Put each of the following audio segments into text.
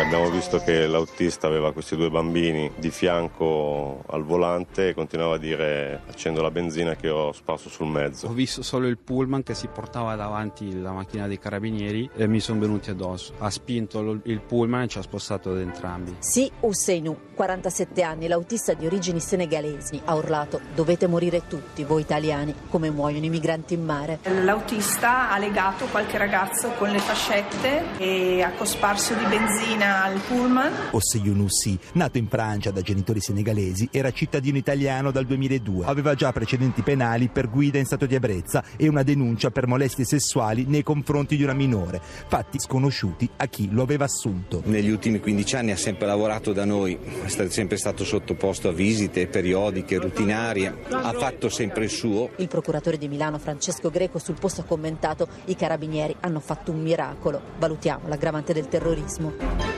Abbiamo visto che l'autista aveva questi due bambini di fianco al volante e continuava a dire accendo la benzina che ho sparso sul mezzo. Ho visto solo il pullman che si portava davanti la macchina dei carabinieri e mi sono venuti addosso. Ha spinto il pullman e ci ha spostato ad entrambi. Sì, Husseinu, 47 anni, l'autista di origini senegalesi, ha urlato dovete morire tutti voi italiani come muoiono i migranti in mare. L'autista ha legato qualche ragazzo con le fascette e ha cosparso di benzina al pullman. Osse Younussi, nato in Francia da genitori senegalesi, era cittadino italiano dal 2002. Aveva già precedenti penali per guida in stato di ebbrezza e una denuncia per molestie sessuali nei confronti di una minore, fatti sconosciuti a chi lo aveva assunto. Negli ultimi 15 anni ha sempre lavorato da noi, è sempre stato sottoposto a visite periodiche, rutinarie, ha fatto sempre il suo. Il procuratore di Milano Francesco Greco sul posto ha commentato i carabinieri hanno fatto un miracolo. Valutiamo l'aggravante del terrorismo.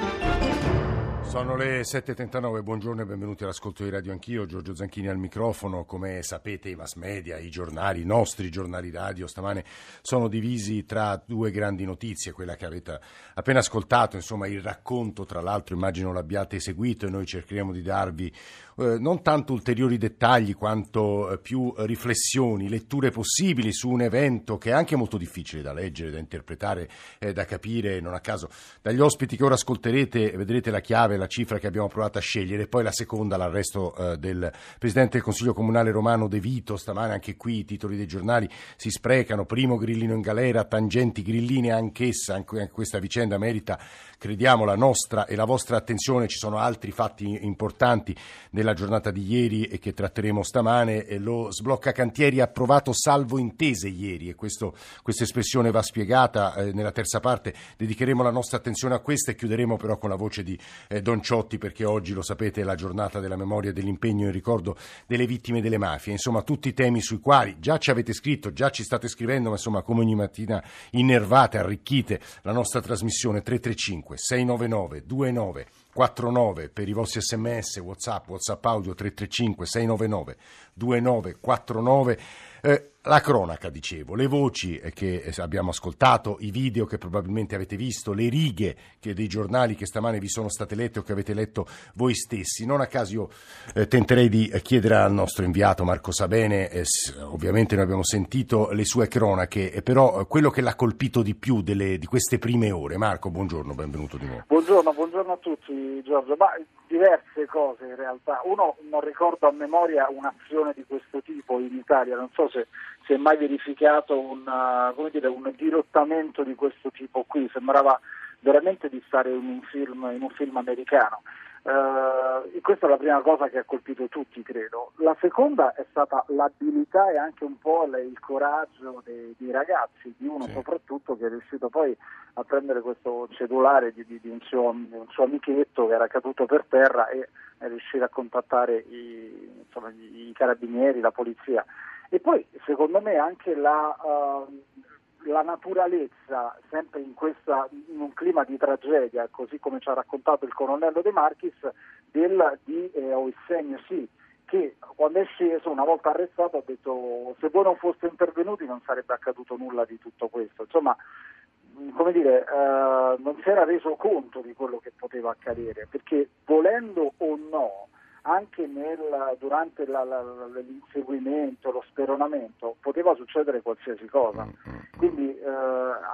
Sono le 7.39, buongiorno e benvenuti all'ascolto di Radio Anch'io, Giorgio Zanchini al microfono, come sapete i mass media, i giornali, i nostri giornali radio stamane sono divisi tra due grandi notizie, quella che avete appena ascoltato, insomma il racconto, tra l'altro immagino l'abbiate seguito e noi cercheremo di darvi eh, non tanto ulteriori dettagli quanto eh, più riflessioni, letture possibili su un evento che è anche molto difficile da leggere, da interpretare, eh, da capire, non a caso. Dagli ospiti che ora ascolterete vedrete la chiave, la cifra che abbiamo provato a scegliere, poi la seconda, l'arresto eh, del Presidente del Consiglio Comunale Romano De Vito, stamane anche qui i titoli dei giornali si sprecano, primo grillino in galera, tangenti grilline anch'essa, anche questa vicenda merita, crediamo, la nostra e la vostra attenzione, ci sono altri fatti importanti della nella giornata di ieri e che tratteremo stamane. Lo sblocca cantieri approvato salvo intese ieri e questo, questa espressione va spiegata. Eh, nella terza parte dedicheremo la nostra attenzione a questa e chiuderemo però con la voce di eh, Don Ciotti perché oggi, lo sapete, è la giornata della memoria e dell'impegno in ricordo delle vittime delle mafie. Insomma, tutti i temi sui quali già ci avete scritto, già ci state scrivendo, ma insomma, come ogni mattina innervate, arricchite la nostra trasmissione 335 699 29 49 per i vostri sms, whatsapp, whatsapp audio 335 699 2949 eh, la cronaca, dicevo, le voci che abbiamo ascoltato, i video che probabilmente avete visto, le righe dei giornali che stamane vi sono state lette o che avete letto voi stessi. Non a caso io eh, tenterei di chiedere al nostro inviato Marco Sabene, eh, ovviamente noi abbiamo sentito le sue cronache, eh, però quello che l'ha colpito di più delle, di queste prime ore. Marco, buongiorno, benvenuto di nuovo. Buongiorno, buongiorno a tutti Giorgio. Ma diverse cose in realtà. Uno non ricordo a memoria un'azione di questo tipo in Italia, non so se si è mai verificato un, uh, dire, un dirottamento di questo tipo qui, sembrava veramente di stare in un film, in un film americano. Uh, questa è la prima cosa che ha colpito tutti, credo. La seconda è stata l'abilità e anche un po' il coraggio dei, dei ragazzi, di uno sì. soprattutto che è riuscito poi a prendere questo cellulare di, di, di, un suo, di, un suo, amichetto che era caduto per terra e è riuscito a contattare i, insomma, i carabinieri, la polizia. E poi secondo me anche la... Uh, la naturalezza, sempre in, questa, in, un clima di tragedia, così come ci ha raccontato il colonnello De Marchis, del, di eh, Oissegno sì, che quando è sceso, una volta arrestato, ha detto se voi non foste intervenuti non sarebbe accaduto nulla di tutto questo. Insomma, come dire, eh, non si era reso conto di quello che poteva accadere, perché volendo o no, anche nel, durante la, la, l'inseguimento, lo speronamento, poteva succedere qualsiasi cosa. Mm, mm, mm. Quindi eh,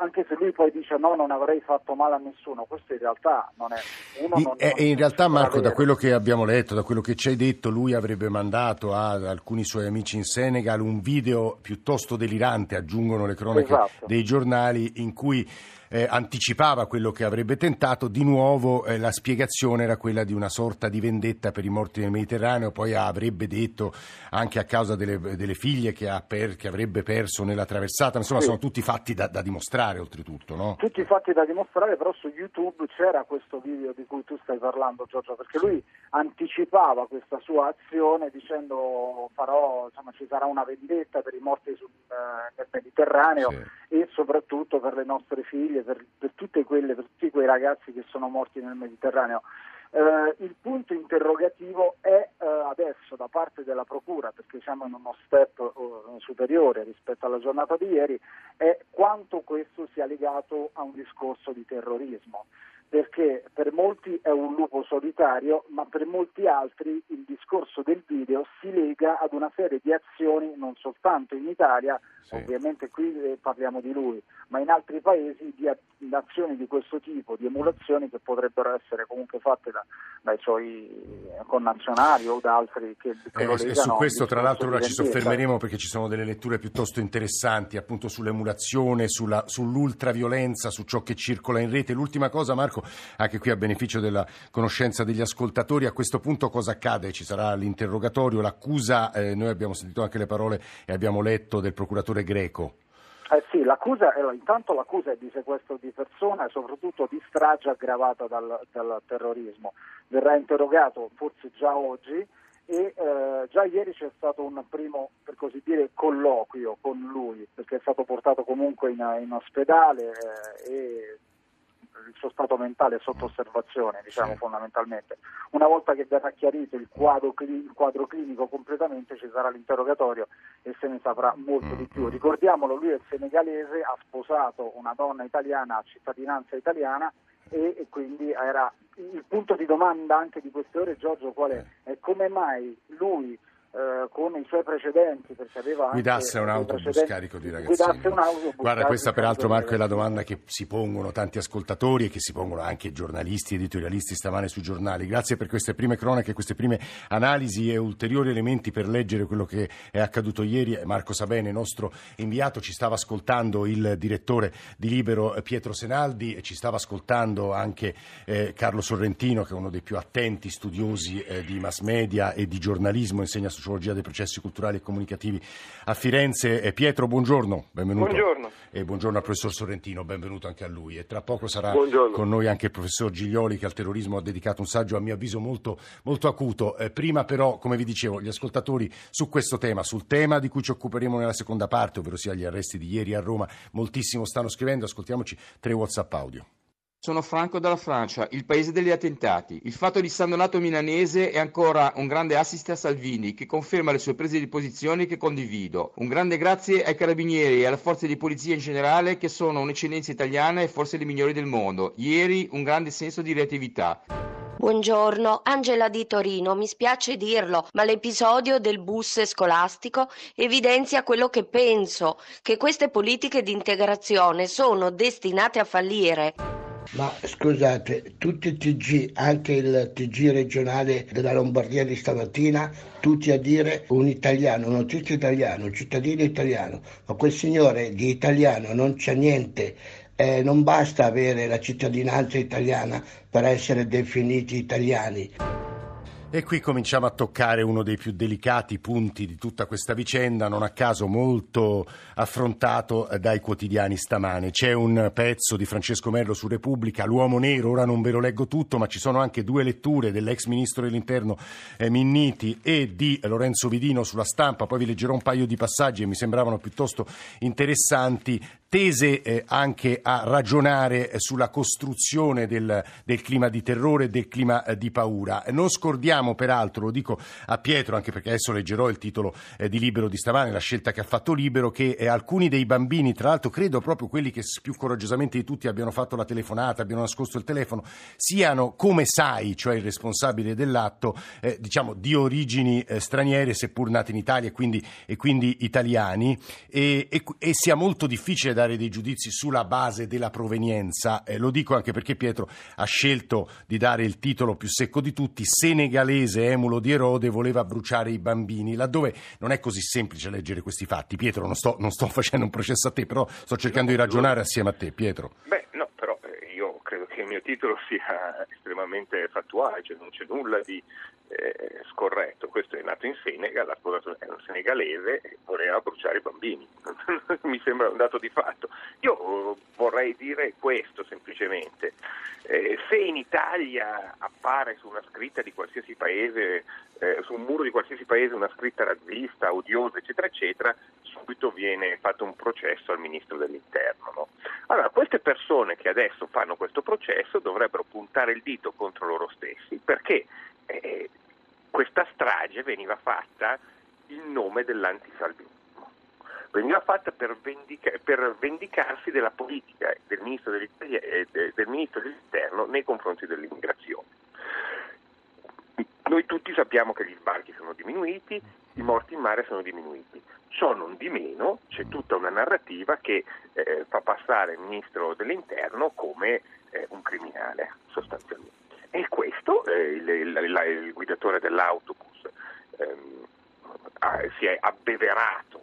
anche se lui poi dice no, non avrei fatto male a nessuno, questo in realtà non è... Uno non, e, non in realtà Marco, da quello che abbiamo letto, da quello che ci hai detto, lui avrebbe mandato ad alcuni suoi amici in Senegal un video piuttosto delirante, aggiungono le cronache esatto. dei giornali, in cui eh, anticipava quello che avrebbe tentato, di nuovo eh, la spiegazione era quella di una sorta di vendetta per i morti nel Mediterraneo, poi avrebbe detto anche a causa delle, delle figlie che, per, che, avrebbe perso nella traversata, insomma sì. sono tutti fatti da, da dimostrare oltretutto. No? Tutti fatti da dimostrare, però su YouTube c'era questo video di cui tu stai parlando Giorgio, perché lui anticipava questa sua azione dicendo farò, insomma, ci sarà una vendetta per i morti sul, eh, nel Mediterraneo sì. e soprattutto per le nostre figlie famiglie, per, per, quelle, per tutti quei ragazzi che sono morti nel Mediterraneo. Eh, il punto interrogativo è eh, adesso da parte della Procura, perché siamo in uno step uh, superiore rispetto alla giornata di ieri, è quanto questo sia legato a un discorso di terrorismo perché per molti è un lupo solitario, ma per molti altri il discorso del video si lega ad una serie di azioni non soltanto in Italia, sì. ovviamente qui eh, parliamo di lui, ma in altri paesi di azioni di questo tipo, di emulazioni che potrebbero essere comunque fatte da, dai suoi connazionali o da altri che, che eh, lo legano. E su questo tra l'altro ora ci soffermeremo perché ci sono delle letture piuttosto interessanti appunto sull'emulazione, sulla, sull'ultraviolenza, su ciò che circola in rete. L'ultima cosa Marco, anche qui a beneficio della conoscenza degli ascoltatori, a questo punto cosa accade? Ci sarà l'interrogatorio, l'accusa, eh, noi abbiamo sentito anche le parole e abbiamo letto del procuratore greco. Eh sì, l'accusa, intanto l'accusa è di sequestro di persona e soprattutto di strage aggravata dal, dal terrorismo. Verrà interrogato forse già oggi e eh, già ieri c'è stato un primo, per così dire, colloquio con lui, perché è stato portato comunque in, in ospedale eh, e il suo stato mentale è sotto osservazione, diciamo sì. fondamentalmente. Una volta che verrà chiarito il quadro, il quadro, clinico completamente ci sarà l'interrogatorio e se ne saprà molto mm. di più. Ricordiamolo, lui è senegalese, ha sposato una donna italiana a cittadinanza italiana e, e quindi era il punto di domanda anche di queste ore Giorgio qual è? È come mai lui eh, con i suoi precedenti, perché aveva guidasse un autobus carico di ragazzini. Guarda, questa peraltro Marco è la domanda che si pongono tanti ascoltatori e che si pongono anche giornalisti, editorialisti stamane sui giornali. Grazie per queste prime cronache, queste prime analisi e ulteriori elementi per leggere quello che è accaduto ieri. Marco Sabene, nostro inviato, ci stava ascoltando il direttore di Libero Pietro Senaldi e ci stava ascoltando anche eh, Carlo Sorrentino, che è uno dei più attenti studiosi eh, di mass media e di giornalismo, insegna su sociologia dei processi culturali e comunicativi a Firenze. E Pietro, buongiorno, benvenuto. Buongiorno. E buongiorno al professor Sorrentino, benvenuto anche a lui. E tra poco sarà buongiorno. con noi anche il professor Giglioli che al terrorismo ha dedicato un saggio a mio avviso molto, molto acuto. Eh, prima però, come vi dicevo, gli ascoltatori su questo tema, sul tema di cui ci occuperemo nella seconda parte, ovvero sia gli arresti di ieri a Roma, moltissimo stanno scrivendo, ascoltiamoci tre WhatsApp audio. Sono Franco dalla Francia, il paese degli attentati. Il fatto di San Donato Milanese è ancora un grande assist a Salvini, che conferma le sue prese di posizione che condivido. Un grande grazie ai carabinieri e alle forze di polizia in generale, che sono un'eccellenza italiana e forse le migliori del mondo. Ieri un grande senso di reattività. Buongiorno, Angela di Torino. Mi spiace dirlo, ma l'episodio del bus scolastico evidenzia quello che penso, che queste politiche di integrazione sono destinate a fallire. Ma scusate, tutti i TG, anche il TG regionale della Lombardia di stamattina, tutti a dire un italiano, un notizio italiano, un cittadino italiano, ma quel signore di italiano non c'è niente. Eh, non basta avere la cittadinanza italiana per essere definiti italiani. E qui cominciamo a toccare uno dei più delicati punti di tutta questa vicenda, non a caso molto affrontato dai quotidiani stamane. C'è un pezzo di Francesco Merlo su Repubblica, L'uomo nero, ora non ve lo leggo tutto, ma ci sono anche due letture dell'ex ministro dell'Interno eh, Minniti e di Lorenzo Vidino sulla stampa, poi vi leggerò un paio di passaggi e mi sembravano piuttosto interessanti, tese eh, anche a ragionare sulla costruzione del, del clima di terrore e del clima eh, di paura. Non scordiamo peraltro, lo dico a Pietro anche perché adesso leggerò il titolo eh, di Libero di stamane, la scelta che ha fatto Libero, che eh, alcuni dei bambini, tra l'altro credo proprio quelli che più coraggiosamente di tutti abbiano fatto la telefonata, abbiano nascosto il telefono, siano come sai, cioè il responsabile dell'atto, eh, diciamo di origini eh, straniere seppur nati in Italia e quindi, e quindi italiani e, e, e, sia molto difficile dare dei giudizi sulla base della provenienza. Eh, lo dico anche perché Pietro ha scelto di dare il titolo più secco di tutti, Senegal galese emulo di Erode voleva bruciare i bambini, laddove non è così semplice leggere questi fatti. Pietro, non sto, non sto facendo un processo a te, però sto cercando di ragionare assieme a te, Pietro. Beh, no, però eh, io credo che il mio titolo sia estremamente fattuale, cioè non c'è nulla di eh, scorretto. Questo è nato in Senegal, ha sposato un senegalese e voleva bruciare i bambini. Mi sembra un dato di fatto. Io vorrei dire questo semplicemente. Eh, se in Italia appare su una scritta di qualsiasi paese, eh, su un muro di qualsiasi paese una scritta razzista, odiosa, eccetera, eccetera, subito viene fatto un processo al ministro dell'interno. No? Allora, queste persone che adesso fanno questo processo dovrebbero puntare il dito contro loro stessi perché eh, questa strage veniva fatta in nome dell'antisalvinismo. Veniva fatta per, vendica- per vendicarsi della politica del ministro, eh, del ministro dell'interno nei confronti dell'immigrazione. Noi tutti sappiamo che gli sbarchi sono diminuiti, i morti in mare sono diminuiti. Ciò non di meno c'è tutta una narrativa che eh, fa passare il ministro dell'interno come eh, un criminale sostanzialmente. E questo eh, il, il, guidatore dell'autobus ehm, si è abbeverato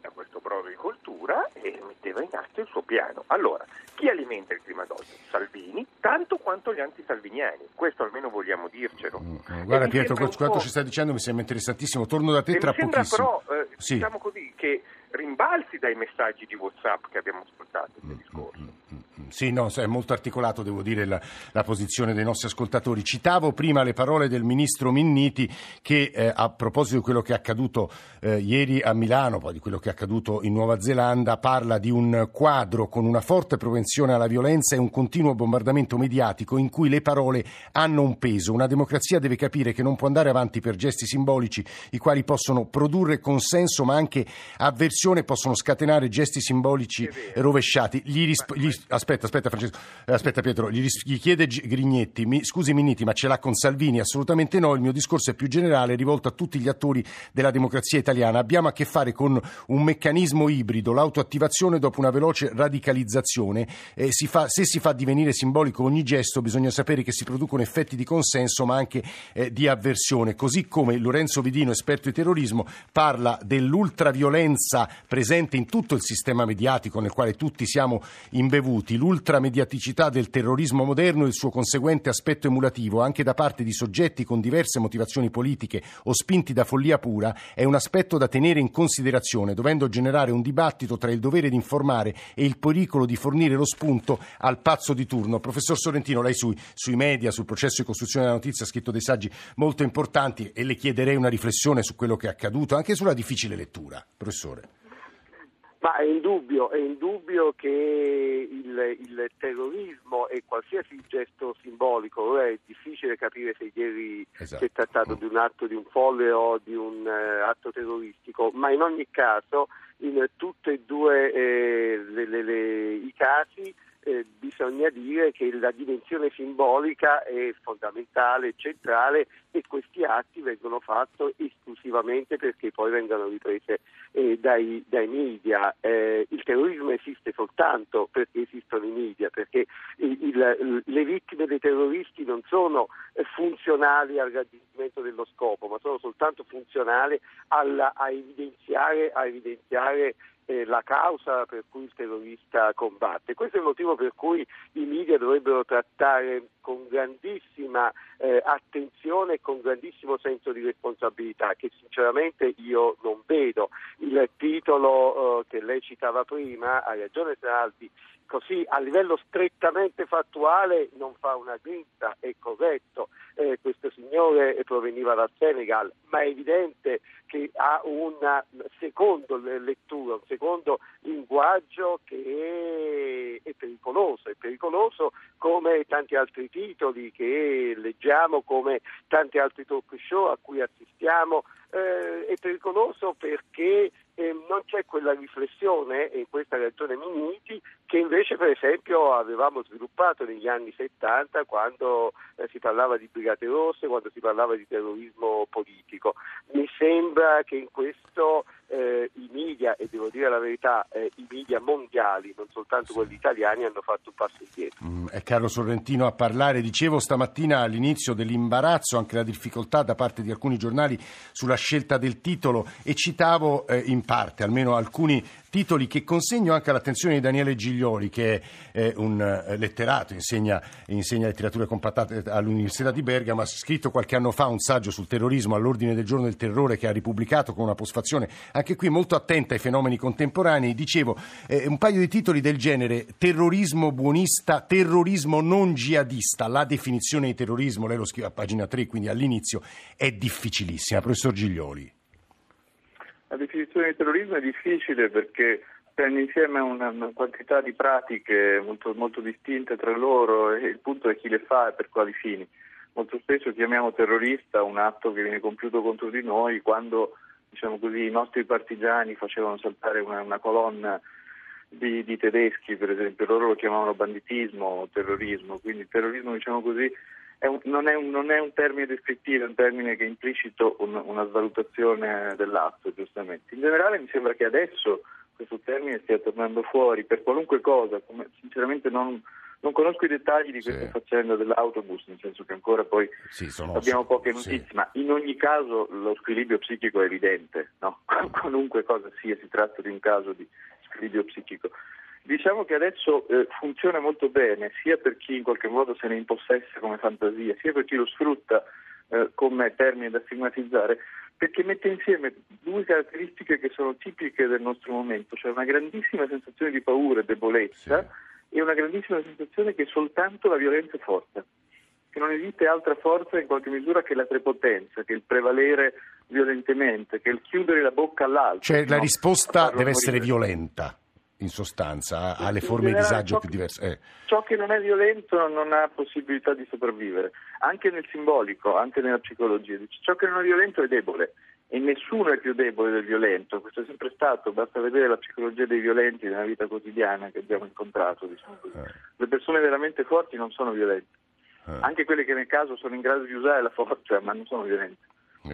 da questo brodo di cultura e metteva in atto il suo piano. Allora, chi alimenta il clima d'odio? Salvini, tanto quanto gli antisalviniani. Questo almeno vogliamo dircelo. Mm, mm. guarda Pietro, quanto ci stai dicendo mi sembra interessantissimo. Torno da te e tra mi pochissimo. però, eh, sì. diciamo così, che rimbalzi dai messaggi di WhatsApp che abbiamo ascoltato mm. Sì, no, è molto articolato, devo dire, la, la, posizione dei nostri ascoltatori. Citavo prima le parole del ministro Minniti che eh, a proposito di quello che è accaduto eh, ieri a Milano, poi di quello che è accaduto in Nuova Zelanda, parla di un quadro con una forte propensione alla violenza e un continuo bombardamento mediatico in cui le parole hanno un peso. Una democrazia deve capire che non può andare avanti per gesti simbolici i quali possono produrre consenso ma anche avversione, possono scatenare gesti simbolici rovesciati. Gli risp- gli, aspetta, aspetta, aspetta, Francesco, eh, aspetta Pietro, gli, gli chiede Grignetti, mi, scusi Minniti, ma ce l'ha con Salvini? Assolutamente no, il mio discorso è più generale, rivolto a tutti gli attori della democrazia italiana. Abbiamo a che fare con un meccanismo ibrido, l'autoattivazione dopo una veloce radicalizzazione. Eh, si fa, se si fa divenire simbolico ogni gesto, bisogna sapere che si producono effetti di consenso, ma anche eh, di avversione. Così come Lorenzo Vidino, esperto di terrorismo, parla dell'ultraviolenza presente in tutto il sistema mediatico nel quale tutti siamo imbevuti l'ultramediaticità del terrorismo moderno e il suo conseguente aspetto emulativo, anche da parte di soggetti con diverse motivazioni politiche o spinti da follia pura, è un aspetto da tenere in considerazione, dovendo generare un dibattito tra il dovere di informare e il pericolo di fornire lo spunto al pazzo di turno. Professor Sorrentino, lei sui, sui media, sul processo di costruzione della notizia ha scritto dei saggi molto importanti e le chiederei una riflessione su quello che è accaduto, anche sulla difficile lettura. Professore. Ma è indubbio, è indubbio che il, il, terrorismo e qualsiasi gesto simbolico, ora è difficile capire se ieri esatto. si è trattato di un atto di un folle o di un uh, atto terroristico, ma in ogni caso in tutti e due eh, le, le, le, i casi eh, bisogna dire che la dimensione simbolica è fondamentale, centrale e questi atti vengono fatti esclusivamente perché poi vengono riprese eh, dai, dai, media. Eh, il terrorismo esiste soltanto perché esistono i media, perché il, il, le vittime dei terroristi non sono eh, funzionali al raggiungimento dello scopo, ma sono soltanto funzionali alla, a evidenziare, a evidenziare eh, la causa per cui il terrorista combatte. Questo è il motivo per cui i media dovrebbero trattare con grandissima eh, attenzione e con grandissimo senso di responsabilità, che sinceramente io non vedo. Il titolo eh, che lei citava prima, ha ragione Saldi, così a livello strettamente fattuale non fa una grinta, è corretto, eh, questo signore proveniva dal Senegal, ma è evidente che ha una seconda lettura, un secondo linguaggio che è, pericoloso, è pericoloso come tanti altri titoli che leggiamo, come tanti altri talk show a cui assistiamo, eh, è pericoloso perché eh, non c'è quella riflessione, e questa ragione Minniti, che invece per esempio avevamo sviluppato negli anni 70 quando eh, si parlava di brigate rosse, quando si parlava di terrorismo politico. Mi sembra che in questo eh, i media, e devo dire la verità, eh, i media mondiali, non soltanto quelli italiani, hanno fatto un passo indietro. Mm, è Carlo Sorrentino a parlare. Dicevo stamattina all'inizio dell'imbarazzo, anche la difficoltà da parte di alcuni giornali sulla scelta del titolo e citavo eh, in parte, almeno alcuni titoli che consegno anche all'attenzione di Daniele Giglioli, che è un eh, letterato, insegna, insegna letteratura compattata all'Università di Bergamo, ha scritto qualche anno fa un saggio sul terrorismo all'ordine del giorno del terrore che ha ripubblicato con una postfazione anche qui molto attenta ai fenomeni contemporanei. Dicevo, eh, un paio di titoli del genere, terrorismo buonista, terrorismo non jihadista, la definizione di terrorismo, lei lo scrive a pagina 3, quindi all'inizio, è difficilissima. Professor Giglioli. La definizione di terrorismo è difficile perché prende insieme una, quantità di pratiche molto, molto, distinte tra loro e il punto è chi le fa e per quali fini. Molto spesso chiamiamo terrorista un atto che viene compiuto contro di noi quando diciamo così, i nostri partigiani facevano saltare una, una colonna di, di, tedeschi, per esempio, loro lo chiamavano banditismo o terrorismo, quindi il terrorismo diciamo così è un, non, è un, non, è un, termine descrittivo, è un termine che è implicito un, una svalutazione dell'atto, giustamente. In generale mi sembra che adesso questo termine stia tornando fuori per qualunque cosa, come, sinceramente non, non, conosco i dettagli di questa sì. faccenda dell'autobus, nel senso che ancora poi sì, abbiamo poche notizie, sì. ma in ogni caso lo squilibrio psichico è evidente, no? qualunque cosa sia, si tratta di un caso di squilibrio psichico. Diciamo che adesso eh, funziona molto bene sia per chi in qualche modo se ne impossessa come fantasia, sia per chi lo sfrutta eh, come termine da stigmatizzare, perché mette insieme due caratteristiche che sono tipiche del nostro momento, cioè una grandissima sensazione di paura e debolezza sì. E una grandissima sensazione che soltanto la violenza è forte, che non esiste altra forza in qualche misura che la prepotenza, che il prevalere violentemente, che il chiudere la bocca all'altro. Cioè no? la risposta deve essere violenta in sostanza, ha le forme di disagio più diverse. Eh. Ciò che non è violento non ha possibilità di sopravvivere, anche nel simbolico, anche nella psicologia. Ciò che non è violento è debole e nessuno è più debole del violento, questo è sempre stato, basta vedere la psicologia dei violenti nella vita quotidiana che abbiamo incontrato. Diciamo eh. Le persone veramente forti non sono violente, eh. anche quelle che nel caso sono in grado di usare la forza, ma non sono violente.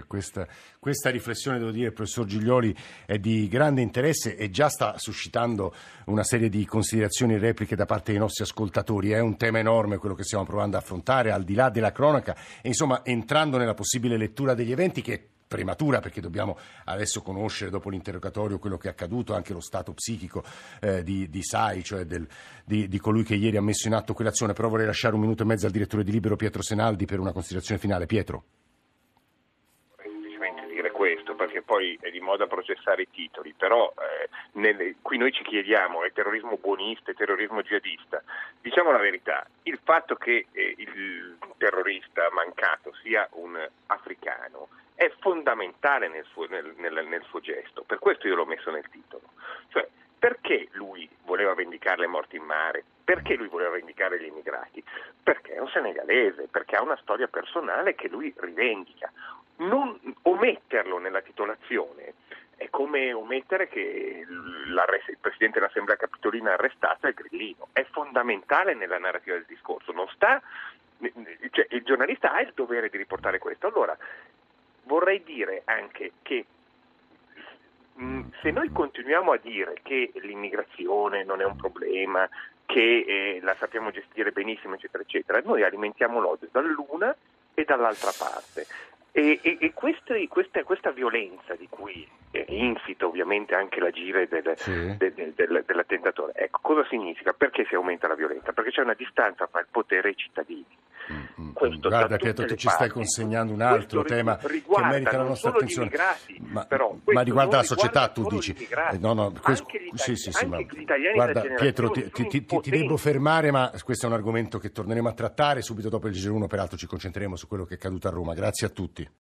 Questa, questa, riflessione, devo dire, professor Giglioli, è di grande interesse e già sta suscitando una serie di considerazioni e repliche da parte dei nostri ascoltatori. È un tema enorme quello che stiamo provando a affrontare, al di là della cronaca, e insomma entrando nella possibile lettura degli eventi che prematura perché dobbiamo adesso conoscere dopo l'interrogatorio quello che è accaduto, anche lo stato psichico eh, di, di, Sai, cioè del, di, di, colui che ieri ha messo in atto quell'azione. Però vorrei lasciare un minuto e mezzo al direttore di Libero Pietro Senaldi per una considerazione finale. Pietro perché poi è di moda processare i titoli, però eh, nelle, qui noi ci chiediamo è terrorismo buonista, è terrorismo jihadista. Diciamo la verità, il fatto che eh, il terrorista mancato sia un africano è fondamentale nel suo, nel, nel, nel suo gesto, per questo io l'ho messo nel titolo. Cioè, perché lui voleva vendicare le morti in mare? Perché lui voleva vendicare gli immigrati? Perché è un senegalese, perché ha una storia personale che lui rivendica non ometterlo nella titolazione è come omettere che il Presidente dell'Assemblea Capitolina arrestato è Grillino. È fondamentale nella narrativa del discorso. Sta, cioè, il giornalista ha il dovere di riportare questo. Allora, vorrei dire anche che se noi continuiamo a dire che l'immigrazione non è un problema, che eh, la sappiamo gestire benissimo, eccetera, eccetera, noi alimentiamo l'odio dall'una e dall'altra parte. E, e, e queste, questa, questa, violenza di cui è insito ovviamente anche l'agire del, sì. del, del, dell'attentatore, ecco, cosa significa? Perché si aumenta la violenza? Perché c'è una distanza tra il potere e i cittadini. Mm-hmm. Questo, Guarda Pietro, tu ci stai consegnando un altro tema che merita la nostra attenzione, ma, ma riguarda la società, tu dici. No, no, questo, sì, sì, sì, ma, guarda Pietro, ti, ti, ti, ti, devo fermare, ma questo è un argomento che torneremo a trattare subito dopo il G1, peraltro ci concentreremo su quello che è accaduto a Roma. Grazie a tutti.